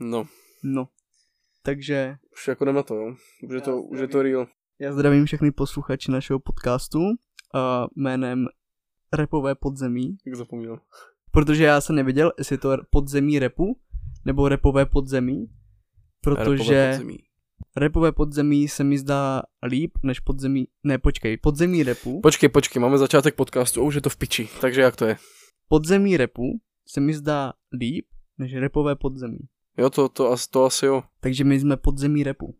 No, No. Takže už jako jdem na to, jo. Už je to, už je to real. já zdravím všechny posluchači našeho podcastu uh, jménem Repové podzemí, Jak zapomněl. protože já jsem nevěděl, jestli je to podzemí repu, nebo repové podzemí, protože Repové podzemí. repové podzemí se mi zdá líp, než podzemí, ne počkej, podzemí repu, Počkej, počkej, máme začátek podcastu a už je to v piči. Takže jak to je? podzemí repu se mi zdá líp, než repové podzemí. Jo, to, to, as- to asi jo. Takže my jsme podzemí repu.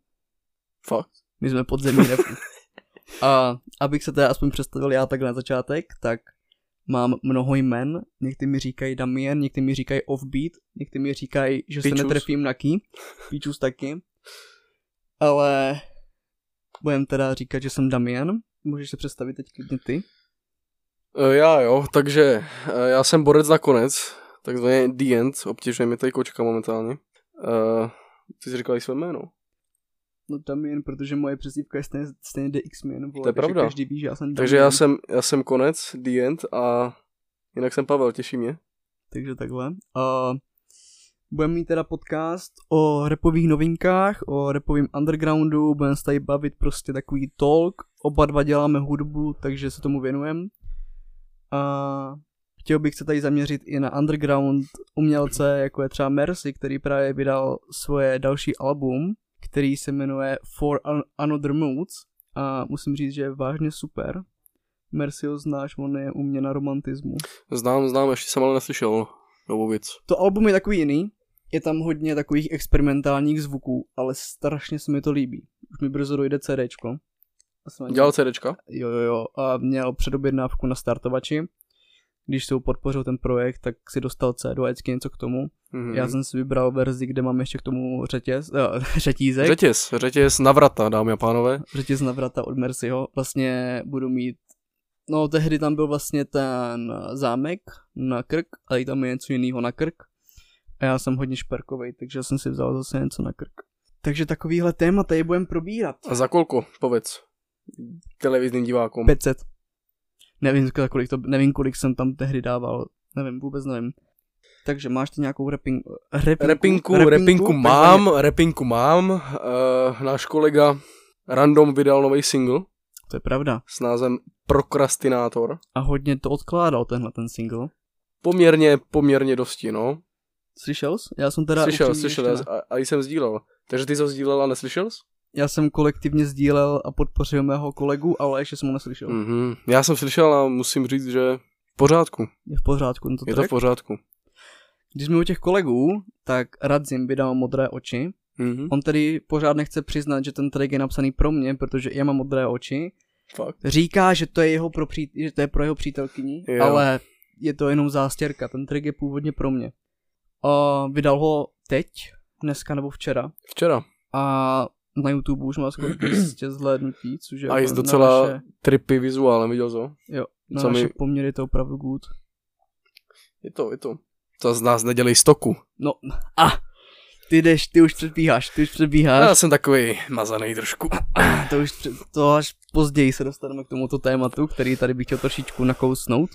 Fakt. My jsme podzemí repu. A abych se teda aspoň představil já takhle na začátek, tak mám mnoho jmen. Někteří mi říkají Damien, někteří mi říkají Offbeat, někteří mi říkají, že Pičus. se netrefím na key. Píčus taky. Ale budem teda říkat, že jsem Damien. Můžeš se představit teď klidně ty. E, já jo, takže e, já jsem borec nakonec, takzvaně The End, obtěžuje mi tady kočka momentálně. E, ty jsi říkal i své jméno. No Damien, protože moje přezdívka je stejně, stejně DX-Man. Vole, To je takže pravda. Každý ví, že já jsem Takže já jsem, já jsem konec, The End a jinak jsem Pavel, těší mě. Takže takhle. Uh, budeme mít teda podcast o repových novinkách, o repovém undergroundu, budeme se tady bavit prostě takový talk, oba dva děláme hudbu, takže se tomu věnujeme. A chtěl bych se tady zaměřit i na underground umělce, jako je třeba Mercy, který právě vydal svoje další album, který se jmenuje For An- Another Moods a musím říct, že je vážně super. Mercy ho znáš, on je u mě na romantismu. Znám, znám, ještě jsem ale neslyšel novou věc. To album je takový jiný, je tam hodně takových experimentálních zvuků, ale strašně se mi to líbí. Už mi brzo dojde CDčko. Dělal CDčka? Jo, jo, jo. A měl předobjednávku na startovači. Když se podpořil ten projekt, tak si dostal C do vždycky něco k tomu. Mhm. Já jsem si vybral verzi, kde mám ještě k tomu řetěz, uh, řetízek. Řetěz, řetěz na vrata, dámy a pánové. řetěz na vrata od Mercyho. Vlastně budu mít, no tehdy tam byl vlastně ten zámek na krk, ale i tam je něco jiného na krk. A já jsem hodně šperkovej, takže jsem si vzal zase něco na krk. Takže takovýhle téma tady budeme probírat. A za kolko, povedz. Televizním divákům. 500. Nevím, kolik, to, nevím, kolik jsem tam tehdy dával. Nevím, vůbec nevím. Takže máš ty nějakou rapping, rapinku, Repinku, repinku mám, repinku mám. Uh, náš kolega Random vydal nový single To je pravda. s názvem Prokrastinátor. A hodně to odkládal tenhle ten single. Poměrně, poměrně dosti, no. Slyšel jsi? Já jsem teda Slyšel, slyšel, a, a jsem sdílel. Takže ty jsi ho sdílel a neslyšel jsi? Já jsem kolektivně sdílel a podpořil mého kolegu, ale ještě jsem ho neslyšel. Mm. Mhm. Já jsem slyšel a musím říct, že v pořádku. Je v pořádku Je to track. v pořádku. Když jsme u těch kolegů, tak Radzim vydal modré oči. Mhm. On tedy pořád nechce přiznat, že ten track je napsaný pro mě, protože já mám modré oči. Fakt. Říká, že to je, jeho pro, přít, že to je pro jeho přítelkyni, Jo. ale je to jenom zástěrka. Ten track je původně pro mě. A vydal ho teď, dneska nebo včera. Včera. A na YouTube už má skoro 200 zhlédnutí, což je A i jako docela na naše, trippy vizuálem, viděl jsi ho? jo, na co naše mi- poměry je to opravdu good. Je to, je to. To z nás nedělej stoku. No, a ty jdeš, ty už předbíháš, ty už předbíháš. Já jsem takový mazaný trošku. To už to až později se dostaneme k tomuto tématu, který tady bych chtěl trošičku nakousnout.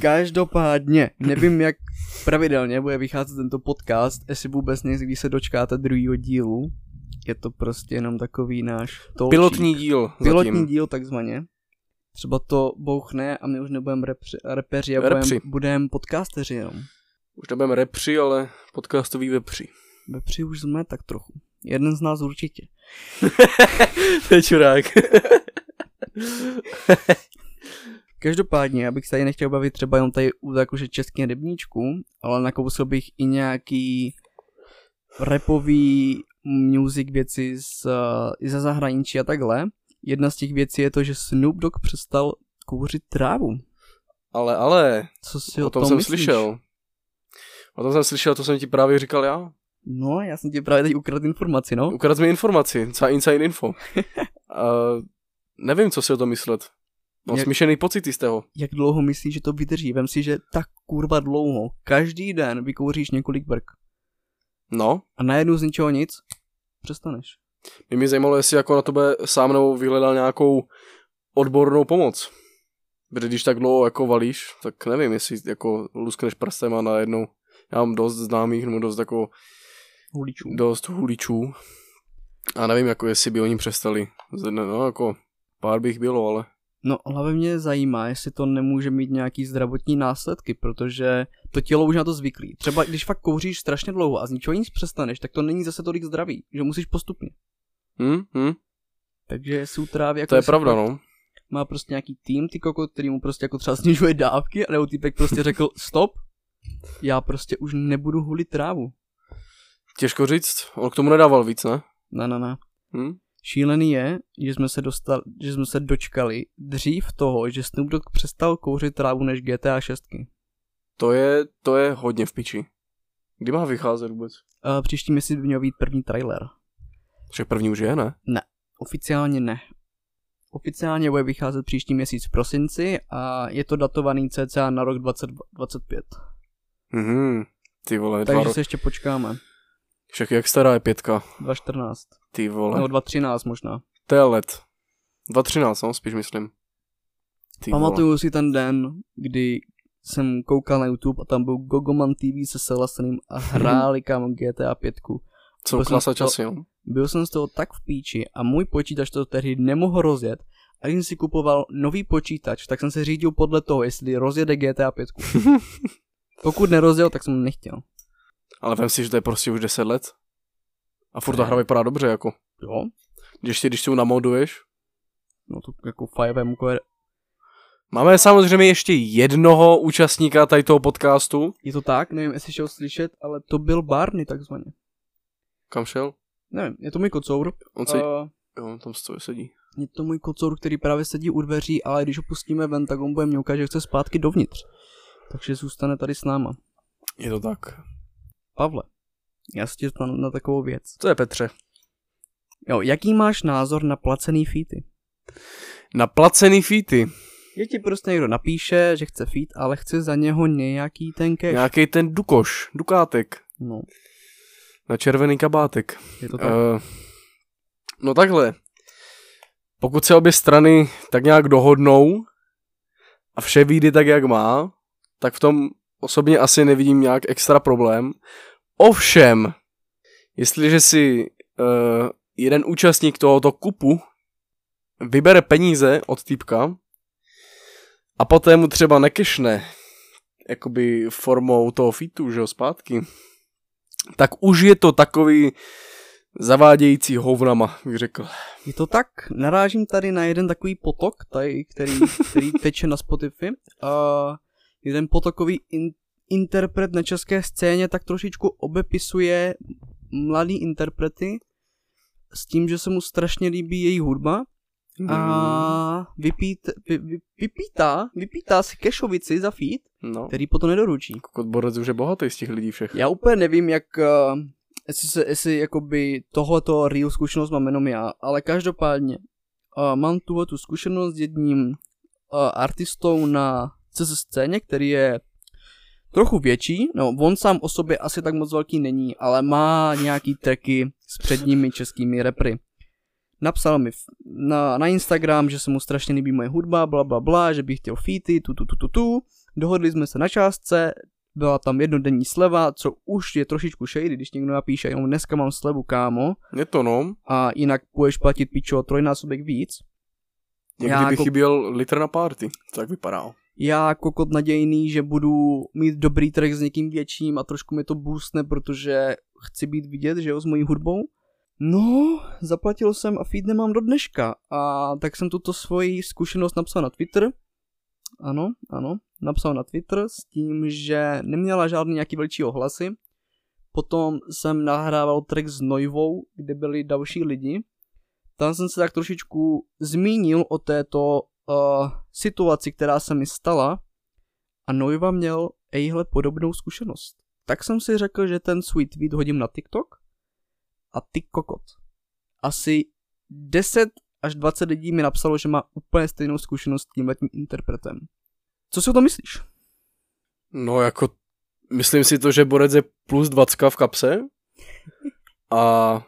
Každopádně, nevím jak pravidelně bude vycházet tento podcast, jestli vůbec někdy se dočkáte druhého dílu. Je to prostě jenom takový náš talk Pilotní díl pilotní zatím. díl takzvaně. Třeba to bouchne a my už nebudeme repři, repeři a budeme budem podcasteři jenom. Už nebudeme repři, ale podcastový vepři. Repři už jsme tak trochu. Jeden z nás určitě. to je čurák. Každopádně, abych se tady nechtěl bavit třeba jenom tady u jakože českých rybníčků, ale nakousil bych i nějaký rapový music věci z, i ze zahraničí a takhle. Jedna z těch věcí je to, že Snoop Dogg přestal kouřit trávu. ale, ale, Co si o o, tom jsem myslíš? slyšel. O tom jsem slyšel, to jsem ti právě říkal já. No, já jsem ti právě teď ukradl informaci, no. Ukradl mi informaci, celá inside info. uh, nevím, co si o tom myslet. Mám Jak- smíšený pocity z toho. Jak dlouho myslíš, že to vydrží? Vem si, že tak kurva dlouho. Každý den vykouříš několik brk. No, A najednou z ničeho nic přestaneš. mě mě zajímalo, jestli jako na to bude sám nebo vyhledal nějakou odbornou pomoc. Protože když tak dlouho jako valíš, tak nevím, jestli jako luskneš prstem a najednou já mám dost známých, nebo dost jako Huličů. dost huličů. A nevím, jako jestli by oni přestali. No, jako pár bych bylo, ale No, hlavně mě zajímá, jestli to nemůže mít nějaký zdravotní následky, protože to tělo už na to zvyklý. Třeba když fakt kouříš strašně dlouho a z ničeho nic přestaneš, tak to není zase tolik zdravý, že musíš postupně. hm, hm, Takže jsou trávy jako to je pravda, no. Má prostě nějaký tým, ty kokot, který mu prostě jako třeba snižuje dávky, a nebo týpek prostě řekl stop, já prostě už nebudu hulit trávu. Těžko říct, on k tomu nedával víc, ne? Ne, ne, ne. Hm? Šílený je, že jsme se dostali, že jsme se dočkali dřív toho, že Snoop Dogg přestal kouřit trávu než GTA 6. To je, to je hodně v piči. Kdy má vycházet vůbec? Uh, příští měsíc by měl být první trailer. Však první už je, ne? Oficiálně ne. Oficiálně bude vycházet příští měsíc v prosinci a je to datovaný cca na rok 2025. Mhm. Ty vole, dva Takže roky. se ještě počkáme. Však jak stará je pětka? 2014. Ty vole. Nebo 2013 možná. To je let. 2.13, no, spíš myslím. Ty vole. Pamatuju si ten den, kdy jsem koukal na YouTube a tam byl Gogoman TV se Selastanem a hráli kámo GTA 5. Co byl klasa časy, no. Byl jsem z toho tak v píči a můj počítač to tehdy nemohl rozjet. A když jsem si kupoval nový počítač, tak jsem se řídil podle toho, jestli rozjede GTA 5. Pokud nerozjel, tak jsem nechtěl. Ale vem si, že to je prostě už 10 let. A furt ta hra vypadá dobře, jako. Jo, Když si, když si ji namoduješ. no to jako 5M core. Máme samozřejmě ještě jednoho účastníka tady toho podcastu. Je to tak, nevím, jestli šel slyšet, ale to byl Barney takzvaně. Kam šel? Nevím, je to můj kocour. On se... Uh, Jo, tam stojí, sedí. je to můj kocour, který právě sedí u dveří, ale když ho pustíme ven, tak on bude mňoukat, že chce zpátky dovnitř. Takže zůstane tady s náma. Je to tak. Pavle, já se tě zeptám na, takovou věc. Co je Petře? Jo, jaký máš názor na placený feety? Na placený feety. Že ti prostě někdo napíše, že chce feed, ale chce za něho nějaký ten cash. Nějaký ten dukoš, dukátek. No, Na červený kabátek. je to tak. Uh, no takhle. Pokud se obě strany tak nějak dohodnou a vše vyjde tak, jak má, tak v tom osobně asi nevidím nějak extra problém. Ovšem, jestliže si uh, jeden účastník tohoto kupu vybere peníze od týpka a poté mu třeba nekešne jakoby formou toho fitu, že jo, zpátky, tak už je to takový zavádějící hovnama, bych řekl. Je to tak, narážím tady na jeden takový potok, tady, který, který teče na Spotify. A jeden potokový in, interpret na české scéně tak trošičku obepisuje mladý interprety s tím, že se mu strašně líbí její hudba a vypít, vy, vy, vypítá, vypítá si kešovici za feed, No, který potom nedoručí. kokot Borec už je bohatý z těch lidí všech. Já úplně nevím, jak, uh, jestli, se, jestli jakoby tohleto real zkušenost mám jenom já, ale každopádně uh, mám tuhle tu zkušenost s jedním uh, artistou na CZ scéně, který je trochu větší, no on sám o sobě asi tak moc velký není, ale má nějaký tracky s předními českými repry. Napsal mi na, na Instagram, že se mu strašně líbí moje hudba, bla bla bla, že bych chtěl feety, tu tu tu tu tu. Dohodli jsme se na částce, byla tam jednodenní sleva, co už je trošičku shady, když někdo napíše, jenom dneska mám slevu, kámo, Je to no, a jinak půjdeš platit pičo trojnásobek víc. jak Já kdyby jako- chyběl litr na party. Tak vypadá. Já kokot nadějný, že budu mít dobrý track s někým větším a trošku mi to boostne, protože chci být vidět, že jo, s mojí hudbou. No, zaplatil jsem a feed nemám do dneška a tak jsem tuto svoji zkušenost napsal na Twitter. Ano, ano, napsal na Twitter s tím, že neměla žádný nějaký velký ohlasy. Potom jsem nahrával track s Noivou, kde byli další lidi. Tam jsem se tak trošičku zmínil o této uh, situaci, která se mi stala a Noiva měl ejhle podobnou zkušenost. Tak jsem si řekl, že ten svůj tweet hodím na TikTok a ty kokot. Asi 10 až 20 lidí mi napsalo, že má úplně stejnou zkušenost s tímhletím interpretem. Co si o tom myslíš? No jako, myslím si to, že Borec je plus 20 v kapse a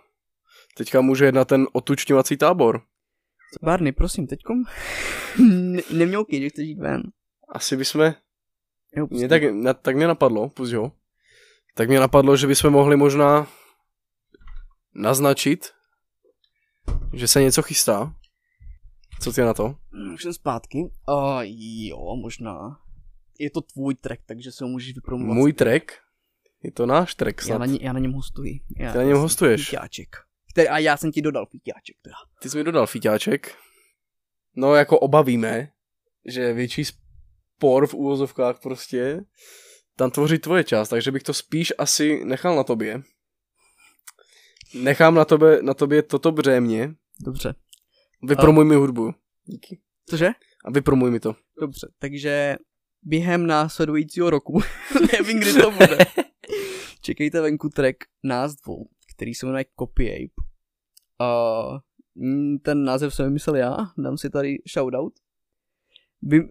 teďka může jít na ten otučňovací tábor. Barney, prosím, teďkom? ne- neměl že chceš jít ven. Asi bychom, Jo, mě tak, na, tak mě napadlo, pust ho, tak mě napadlo, že bychom mohli možná naznačit, že se něco chystá. Co ty na to? Mm, Už jsem zpátky. Uh, jo, možná. Je to tvůj track, takže se ho můžeš vypromovat. Můj track? Je to náš track já snad. na, ně, já na něm hostuji. Já Ty na něm hostuješ? Fíťáček. Který, a já jsem ti dodal fíťáček teda. Ty jsi mi dodal fíťáček. No jako obavíme, že větší spor v úvozovkách prostě tam tvoří tvoje část, takže bych to spíš asi nechal na tobě. Nechám na tobě, na tobě toto břémě. Dobře. Vypromuj mi hudbu. Díky. Cože? A vypromuj mi to. Dobře, takže během následujícího roku, nevím, kdy to bude, čekejte venku track nás dvou, který se jmenuje Copy Ape. Uh, mm, ten název jsem vymyslel já, dám si tady shoutout. Vy,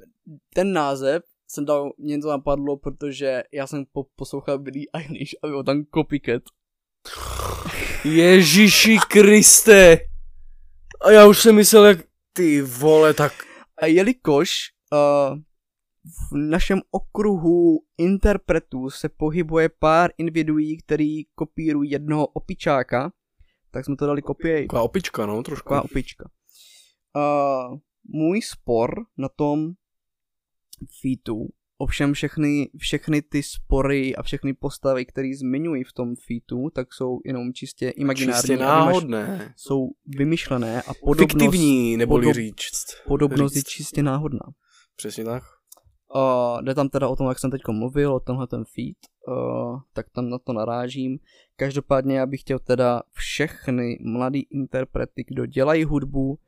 ten název jsem dal, mě to napadlo, protože já jsem po, poslouchal Billy Eilish a bylo tam Copycat. Ježíši Kriste! A já už jsem myslel, jak ty vole, tak A jelikož uh, v našem okruhu interpretů se pohybuje pár individuí, který kopírují jednoho opičáka, tak jsme to dali kopie taková opička, no, trošku. taková opička. Uh, můj spor na tom featu, ovšem všechny, všechny ty spory a všechny postavy, které zmiňují v tom featu, tak jsou jenom čistě imaginární. Čistě náhodné. Jsou vymyšlené a podobnost, Fiktivní, neboli podob- říct. podobnost je říct. čistě náhodná. Přesně tak. Uh, jde tam teda o tom, jak jsem teď mluvil, o tenhle ten feed, uh, tak tam na to narážím. Každopádně já bych chtěl teda všechny mladý interprety, kdo dělají hudbu,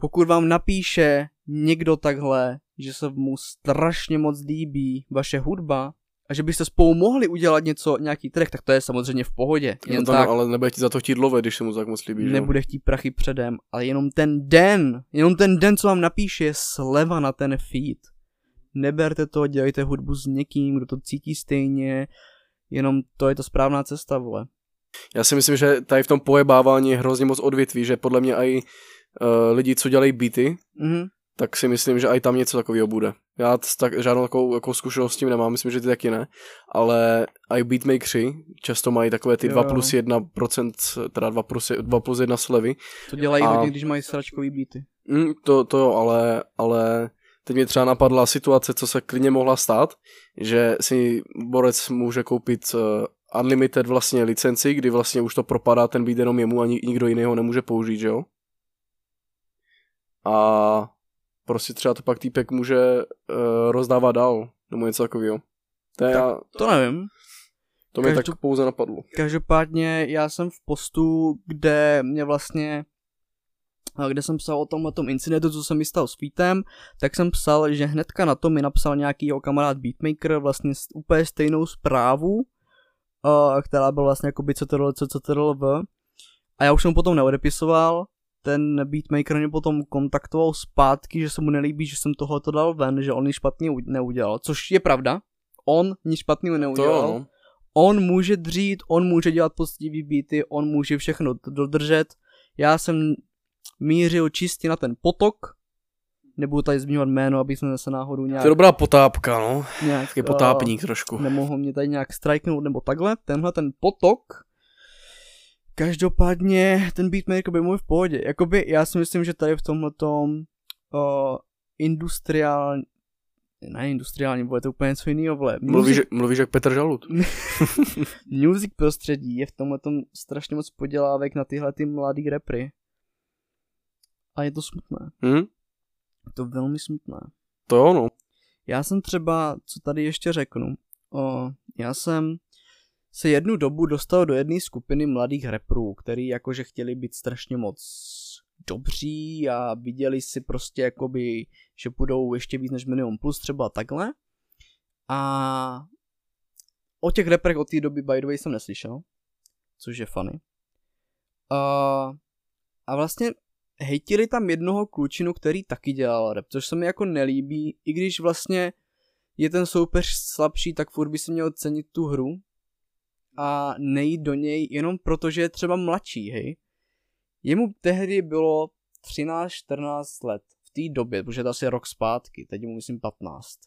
pokud vám napíše někdo takhle, že se mu strašně moc líbí vaše hudba a že byste spolu mohli udělat něco, nějaký track, tak to je samozřejmě v pohodě. No Jen to, tak, ale nebude ti za to chtít lovit, když se mu tak moc líbí. nebude chtít prachy předem, ale jenom ten den, jenom ten den, co vám napíše, je sleva na ten feed. Neberte to, dělejte hudbu s někým, kdo to cítí stejně, jenom to je ta správná cesta, vole. Já si myslím, že tady v tom pojebávání je hrozně moc odvětví, že podle mě i uh, lidi, co dělají beaty, Mhm. tak si myslím, že i tam něco takového bude. Já tak, žádnou takovou jako zkušenost s tím nemám, myslím, že ty taky ne, ale i beatmakeri často mají takové ty Jo, 2 jo. plus 1 procent, teda 2 plus, 2 plus 1 slevy. To dělají A- hodně, když mají sračkový beaty. Mm, to, to jo, ale, ale teď mě třeba napadla situace, co se klidně mohla stát, že si borec může koupit uh, unlimited vlastně licenci, kdy vlastně už to propadá ten beat jenom jemu a ni- nikdo jiný ho nemůže použít, že jo? A prostě třeba to pak týpek může uh, rozdávat dál, nebo něco takového. To, Tak já, To nevím. to mě každou- tak pouze napadlo. Každopádně já jsem v postu, kde mě vlastně kde jsem psal o tomhle tom incidentu, co se mi stal s Feetem, tak jsem psal, že hnedka na to mi napsal nějaký jeho kamarád Beatmaker vlastně úplně stejnou zprávu, uh, která byla vlastně jakoby CTRL, CTRL, a já už jsem potom neodepisoval, ten beatmaker mě potom kontaktoval zpátky, že se mu nelíbí, že jsem tohleto dal ven, že on nic špatně neudělal, což je pravda. On nic špatného To neudělal jo, no. on může dřít, on může dělat poctivý beaty, on může všechno dodržet. Já jsem mířil čistě na ten potok, nebudu tady zmiňovat jméno, aby jsme se náhodou nějak, To je dobrá potápka, no. nějak Taky eh, potápník trošku. nemohl mě tady nějak strikenout nebo takhle. Tenhle ten potok, každopádně ten beatmaker by můj v pohodě. Jakoby já si myslím, že tady v tomhletom uh, industriální ne industriální, bude to úplně něco jiného, vole. Mluvíš, mluvíš jak Petr Žalut. music prostředí je v tomhle strašně moc podělávek na tyhle ty mladý repry. A je to smutné. Hm? Je to velmi smutné. To jo, no. Já jsem třeba, co tady ještě řeknu, o, já jsem se jednu dobu dostal do jedné skupiny mladých reprů, který jakože chtěli být strašně moc dobří a viděli si prostě jakoby, že budou ještě víc než minimum plus třeba takhle. A o těch reprech od té doby by the way jsem neslyšel, což je funny. A, a vlastně hejtili tam jednoho klučinu, který taky dělal rap, což se mi jako nelíbí, i když vlastně je ten soupeř slabší, tak furt by si měl cenit tu hru a nejít do něj jenom proto, že je třeba mladší, hej. Jemu tehdy bylo 13-14 let v té době, protože to asi rok zpátky, teď mu myslím 15.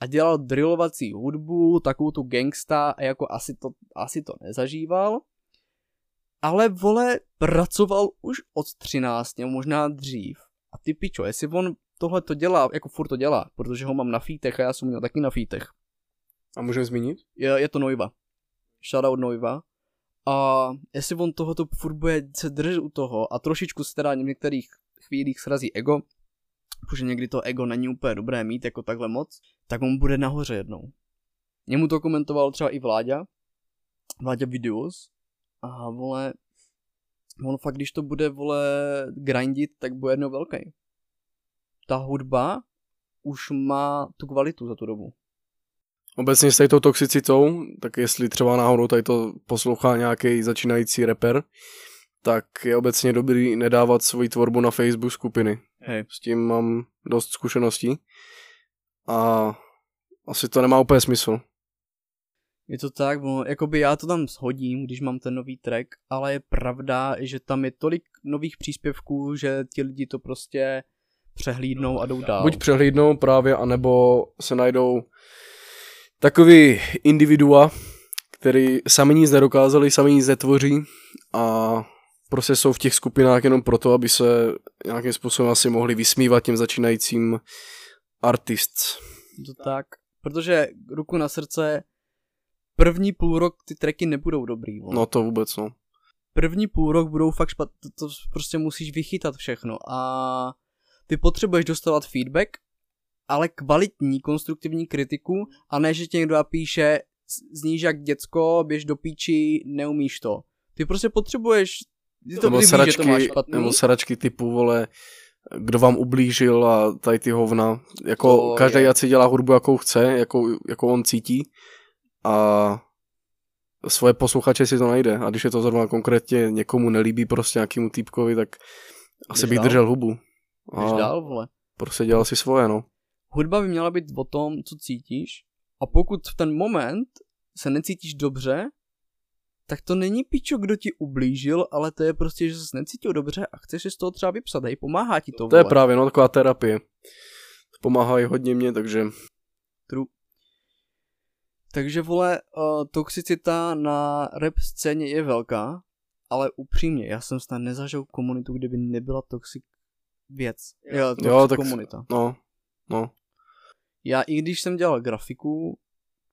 A dělal drillovací hudbu, takovou tu gangsta a jako asi to, asi to nezažíval. Ale vole, pracoval už od 13, nebo možná dřív. A ty pičo, jestli on tohle to dělá, jako furt to dělá, protože ho mám na fítech a já jsem měl taky na fítech. A můžeme zmínit? Je, je to Noiva. Shoutout Noiva. A jestli on tohoto furt bude se držet u toho a trošičku se teda v některých chvílích srazí ego, protože někdy to ego není úplně dobré mít jako takhle moc, tak on bude nahoře jednou. Němu to komentoval třeba i Vláďa, Vláďa Videos, a vole, on fakt, když to bude, vole, grindit, tak bude jednou velký. Ta hudba už má tu kvalitu za tu dobu. Obecně s tady tou toxicitou, tak jestli třeba náhodou tady to poslouchá nějaký začínající rapper, tak je obecně dobrý nedávat svoji tvorbu na Facebook skupiny. Hej. S tím mám dost zkušeností a asi to nemá úplně smysl. Je to tak, bo, jakoby já to tam shodím, když mám ten nový track, ale je pravda, že tam je tolik nových příspěvků, že ti lidi to prostě přehlídnou a jdou dál. Buď přehlídnou právě, anebo se najdou takový individua, který sami nic nedokázali, sami nic netvoří a prostě jsou v těch skupinách jenom proto, aby se nějakým způsobem asi mohli vysmívat těm začínajícím artists. Je to tak, protože ruku na srdce, první půl rok ty tracky nebudou dobrý. Vole. No to vůbec, no. První půl rok budou fakt špat, to, to prostě musíš vychytat všechno a ty potřebuješ dostávat feedback, ale kvalitní, konstruktivní kritiku a ne, že tě někdo napíše zníš jak děcko, běž do píči, neumíš to. Ty prostě potřebuješ, ty to nebo, ty víš, že to máš špatný. nebo sračky typu, vole, kdo vám ublížil a tady ty hovna. Jako To každý je. ať si dělá hudbu, jakou chce, jakou, jakou on cítí a svoje posluchače si to najde. A když je to zrovna konkrétně někomu nelíbí prostě nějakému týpkovi, tak asi Jdeš bych dál? držel hubu. Jdeš A dál, vole. prostě dělal si svoje, no. Hudba by měla být o tom, co cítíš a pokud v ten moment se necítíš dobře, tak to není pičo, kdo ti ublížil, ale to je prostě, že jsi necítil dobře a chceš si z toho třeba vypsat, hej, pomáhá ti to, To je vole. právě, no, taková terapie. Pomáhá i hodně mě, takže Takže vole, uh, toxicita na rap scéně je velká, ale upřímně, já jsem snad nezažil komunitu, kde by nebyla toxic věc. Jo, toxic Jo, tak- komunita. no, no. Já i když jsem dělal grafiku,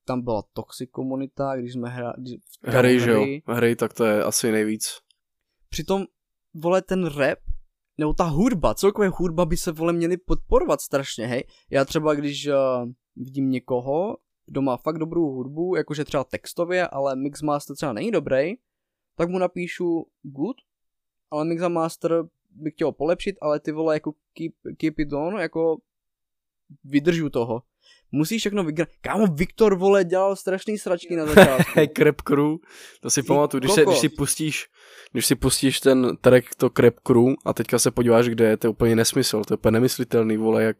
tam byla toxic komunita, když jsme když, Hry, že jo, hry, tak to je asi nejvíc. Přitom, vole, ten rap, nebo ta hudba, celkově hudba by se, vole, měly podporovat strašně, hej. Já třeba, když uh, vidím někoho, kdo má fakt dobrou hudbu, jakože třeba textově, ale mixmaster třeba není dobrý, tak mu napíšu good, ale mix a master bych chtěl polepšit, ale ty vole, jako keep, keep it on, jako vydržu toho. Musíš všechno vygrát. Kámo, Viktor, vole, dělal strašný sračky na začátku. Crap Crew, to si pamatuju, když, se, když si pustíš když si pustíš ten track to Crap Crew a teďka se podíváš, kde je, to je úplně nesmysl, to je úplně nemyslitelný, vole, jak,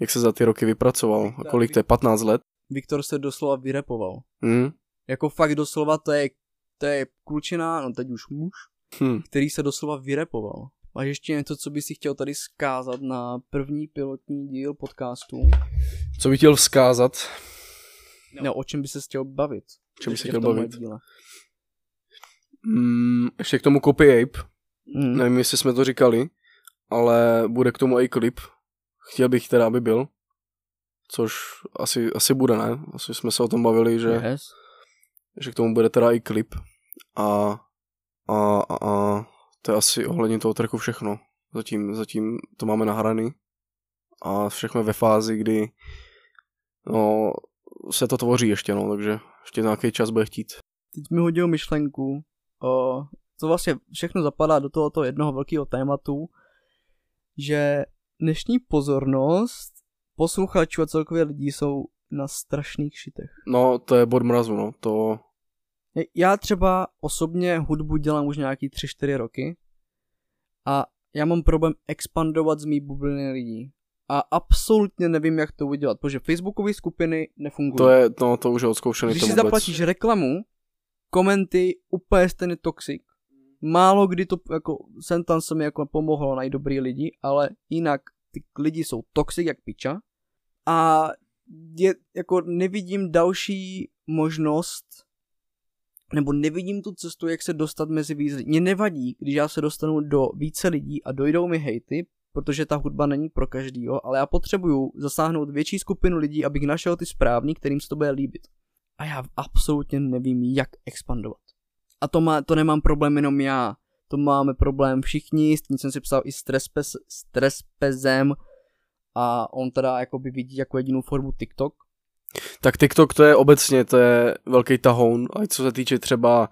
jak se za ty roky vypracoval. A kolik to je, 15 let? Viktor se doslova vyrepoval. Hm? Jako fakt doslova to je, to je klučina, no teď už muž, Hm. který se doslova vyrepoval. Máš ještě něco, co bys si chtěl tady zkázat na první pilotní díl podcastu? Co bych chtěl vzkázat? No, o čem by se chtěl bavit? Čem by se chtěl bavit? díle. Mm, ještě k tomu Copy Ape, Mm. nevím, jestli jsme to říkali, ale bude k tomu i klip. Chtěl bych teda, aby byl. Což asi, asi bude, ne? Asi jsme se o tom bavili, že... Yes. že k tomu bude teda i klip a, a, a, a to je asi ohledně toho tracku všechno. Zatím, zatím to máme nahraný a všechno ve fázi, kdy no, se to tvoří ještě, no, takže ještě nějaký čas bude chtít. Teď mi hodil myšlenku, o, to vlastně všechno zapadá do tohoto jednoho velkého tématu, že dnešní pozornost posluchačů a celkově lidí jsou na strašných šitech. No, to je bod mrazu, no, to, Já třeba osobně hudbu dělám už nějaký 3-4 roky a já mám problém expandovat z mý bubliny lidí. A absolutně nevím, jak to udělat, protože facebookové skupiny nefungují. to je, no, to už je odzkoušený Když to si vůbec. zaplatíš reklamu, komenty, úplně stejný toxic. Málo kdy to jako, sem tam se mi jako pomohlo najít dobrý lidi, ale jinak ty lidi jsou toxic jak piča. A je, jako nevidím další možnost, nebo nevidím tu cestu, jak se dostat mezi víc lidí. Mně nevadí, když já se dostanu do více lidí a dojdou mi hejty, protože ta hudba není pro každýho, ale já potřebuju zasáhnout větší skupinu lidí, abych našel ty správní, kterým se to bude líbit. A já absolutně nevím, jak expandovat. A to, má, to nemám problém jenom já. To máme problém všichni, s tím jsem si psal i s Trespezem a on teda jakoby vidí jako jedinou formu TikTok. Tak TikTok to je obecně, to je velký tahoun, a co se týče třeba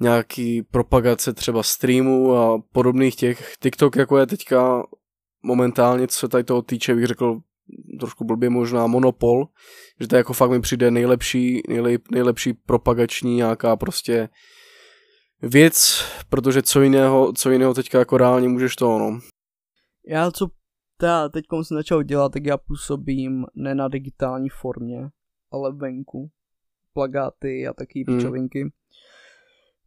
nějaký propagace třeba streamů a podobných těch. TikTok jako je teďka momentálně, co se tady toho týče, bych řekl trošku blbě možná monopol, že to jako fakt mi přijde nejlepší, nejlep, nejlepší propagační nějaká prostě věc, protože co jiného, co jiného teďka jako reálně můžeš to, no. Já co já teď jsem začal dělat, tak já působím ne na digitální formě, ale venku. Plagáty a taky hmm. pičovinky.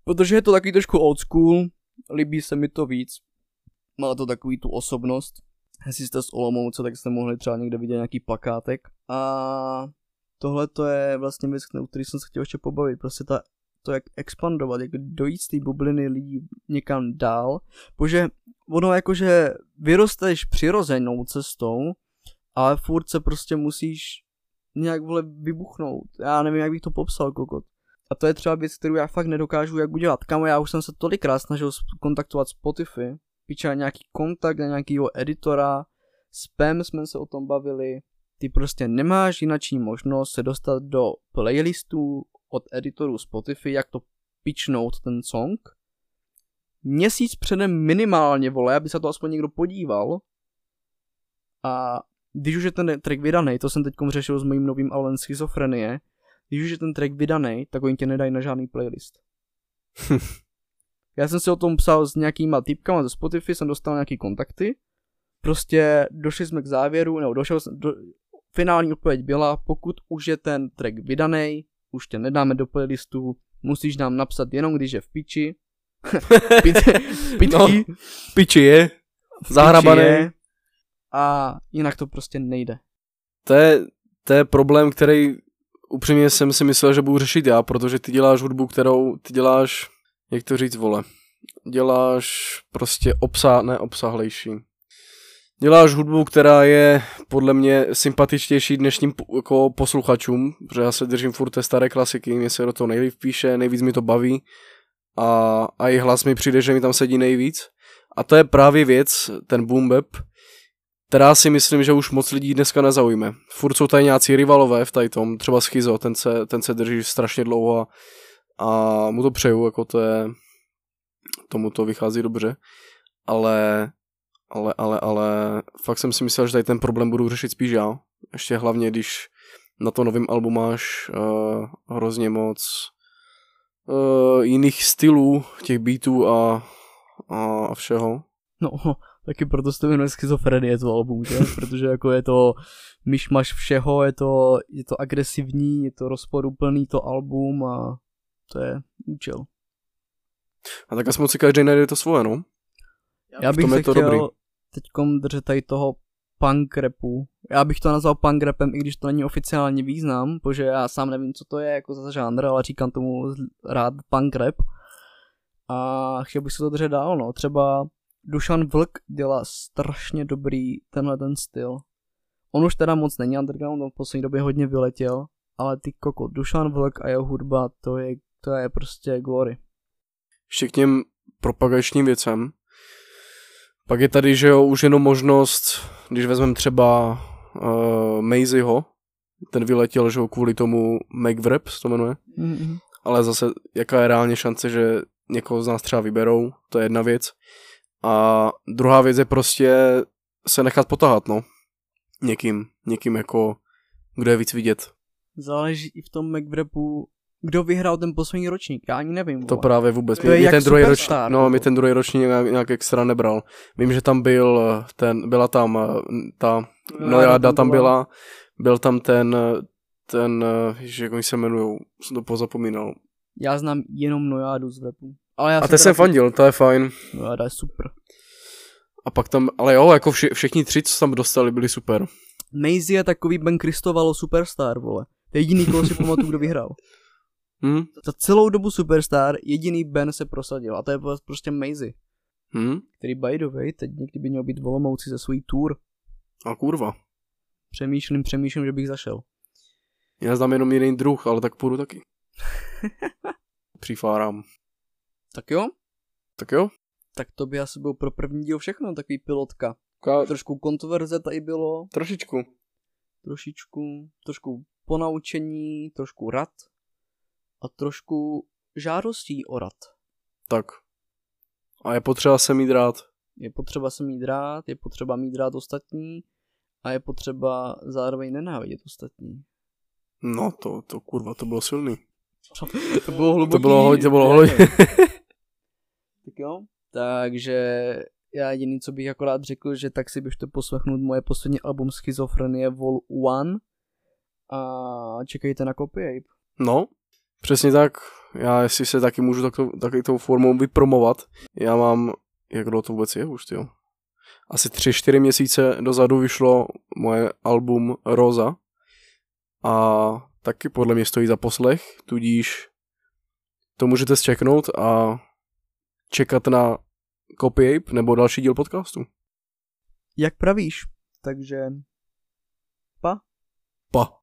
Protože je to takový trošku old school, líbí se mi to víc. Má to takový tu osobnost. Jestli jste z Olomouce, tak jste mohli třeba někde vidět nějaký plakátek. A tohle to je vlastně věc, o který jsem se chtěl ještě pobavit. Prostě ta, to, jak expandovat, jak dojít z té bubliny lidí někam dál. Protože ono jakože vyrosteš přirozenou cestou, ale furt se prostě musíš nějak vole vybuchnout. Já nevím, jak bych to popsal, kokot. A to je třeba věc, kterou já fakt nedokážu jak udělat. Kamo, já už jsem se tolikrát snažil kontaktovat Spotify, piča nějaký kontakt na nějakýho editora, spam jsme se o tom bavili, ty prostě nemáš jinačí možnost se dostat do playlistů od editorů Spotify, jak to pičnout ten song. Měsíc předem minimálně, vole, aby se to aspoň někdo podíval. A když už je ten track vydaný, to jsem teď řešil s mým novým albumem Schizofrenie, když už je ten track vydaný, tak oni tě nedají na žádný playlist. Já jsem si o tom psal s nějakýma typkama ze Spotify, jsem dostal nějaký kontakty. Prostě došli jsme k závěru, nebo došel jsem, do, finální odpověď byla, pokud už je ten track vydaný, už tě nedáme do playlistu, musíš nám napsat jenom když je v piči. Piči, no, piči je, zahrabaný. A jinak to prostě nejde. To je, to je problém, který upřímně jsem si myslel, že budu řešit já, protože ty děláš hudbu, kterou ty děláš, jak to říct, vole, děláš prostě obsah, ne obsahlejší. Děláš hudbu, která je podle mě sympatičtější dnešním jako posluchačům, protože já se držím furt té staré klasiky, mě se do toho nejlíp píše, nejvíc mi to baví a, a i hlas mi přijde, že mi tam sedí nejvíc. A to je právě věc, ten boom bap, která si myslím, že už moc lidí dneska nezaujme. Furt jsou tady nějací rivalové v tady tom, třeba Schizo, ten se, ten se drží strašně dlouho a, a mu to přeju, jako to je, tomu to vychází dobře, ale, ale, ale, ale fakt jsem si myslel, že tady ten problém budu řešit spíš já, ještě hlavně, když na to novém albu máš uh, hrozně moc uh, jiných stylů, těch beatů a, a, a všeho. No, taky proto se to jmenuje schizofrenie to album, že? Protože jako je to myšmaš všeho, je to, je to agresivní, je to rozporuplný to album a to je účel. A tak aspoň si každý najde to svoje, no. Já bych se to chtěl dobrý. Teďkom držet tady toho punk rapu. Já bych to nazval punk rapem, i když to není oficiální význam, protože já sám nevím, co to je jako za žánr, ale říkám tomu rád punk rap. A chtěl bych se to držet dál, no. Třeba Dušan Vlk dělá strašně dobrý tenhle ten styl. On už teda moc není underground, on v poslední době hodně vyletěl, ale ty koko, Dušan Vlk a jeho hudba, to je, to je prostě glory. Ještě k těm propagačním věcem. Pak je tady, že jo, už jenom možnost, když vezmeme třeba uh, Maisyho, ten vyletěl, že jo, kvůli tomu McWrap, to jmenuje. Mm-hmm. Ale zase, jaká je reálně šance, že někoho z nás třeba vyberou, to je jedna věc. A druhá věc je prostě se nechat potahat, no. Někým, někým jako, kdo je víc vidět. Záleží i v tom McWrapu, kdo vyhrál ten poslední ročník, já ani nevím. To právě vůbec. To mě, je ten druhý ročník, no, mi ten druhý ročník nějak, nějak extra nebral. Vím, že tam byl ten, byla tam ta, no já tam byla, byl tam ten, ten, že jak oni se jmenují, jsem to pozapomínal. Já znám jenom Nojádu z repu. Ale já a to jsem fandil, to je fajn. No, to je super. A pak tam, ale jo, jako vše, všichni tři, co tam dostali, byli super. Maisie je takový Ben Kristovalo superstar, vole. To je jediný, koho si pamatuju, kdo vyhrál. Hm? Za celou dobu Superstar jediný Ben se prosadil a to je prostě Maisie, Hm? který by the way teď někdy by měl být v Olomouci za svůj tour. A kurva. Přemýšlím, přemýšlím, že bych zašel. Já znám jenom jiný druh, ale tak půjdu taky. Přifárám. Tak jo, Tak jo? tak to by asi bylo pro první díl všechno, takový pilotka. Ka- Trošku kontroverze tady bylo, trošičku. trošičku, trošku ponaučení, trošku rad a trošku žádostí o rad. Tak. A je potřeba se mít rád. Je potřeba se mít rád, je potřeba mít rád ostatní a je potřeba zároveň nenávidět ostatní. No to, to kurva, to bylo silný. To bylo hluboký. To bylo hodně, to bylo hodně. Tak jo, takže já jediný, co bych akorát řekl, že tak si běžte poslechnout moje poslední album Schizofrenie Vol 1 a čekejte na Copy. No, přesně tak. Já jestli se taky můžu takto, taky tou formou vypromovat. Já mám, jak dlouho to vůbec je už, jo? Asi tři, čtyři měsíce dozadu vyšlo moje album Rosa a taky podle mě stojí za poslech, tudíž to můžete zčeknout a čekat na Copy Ape nebo další díl podcastu. Jak pravíš? Takže Pa.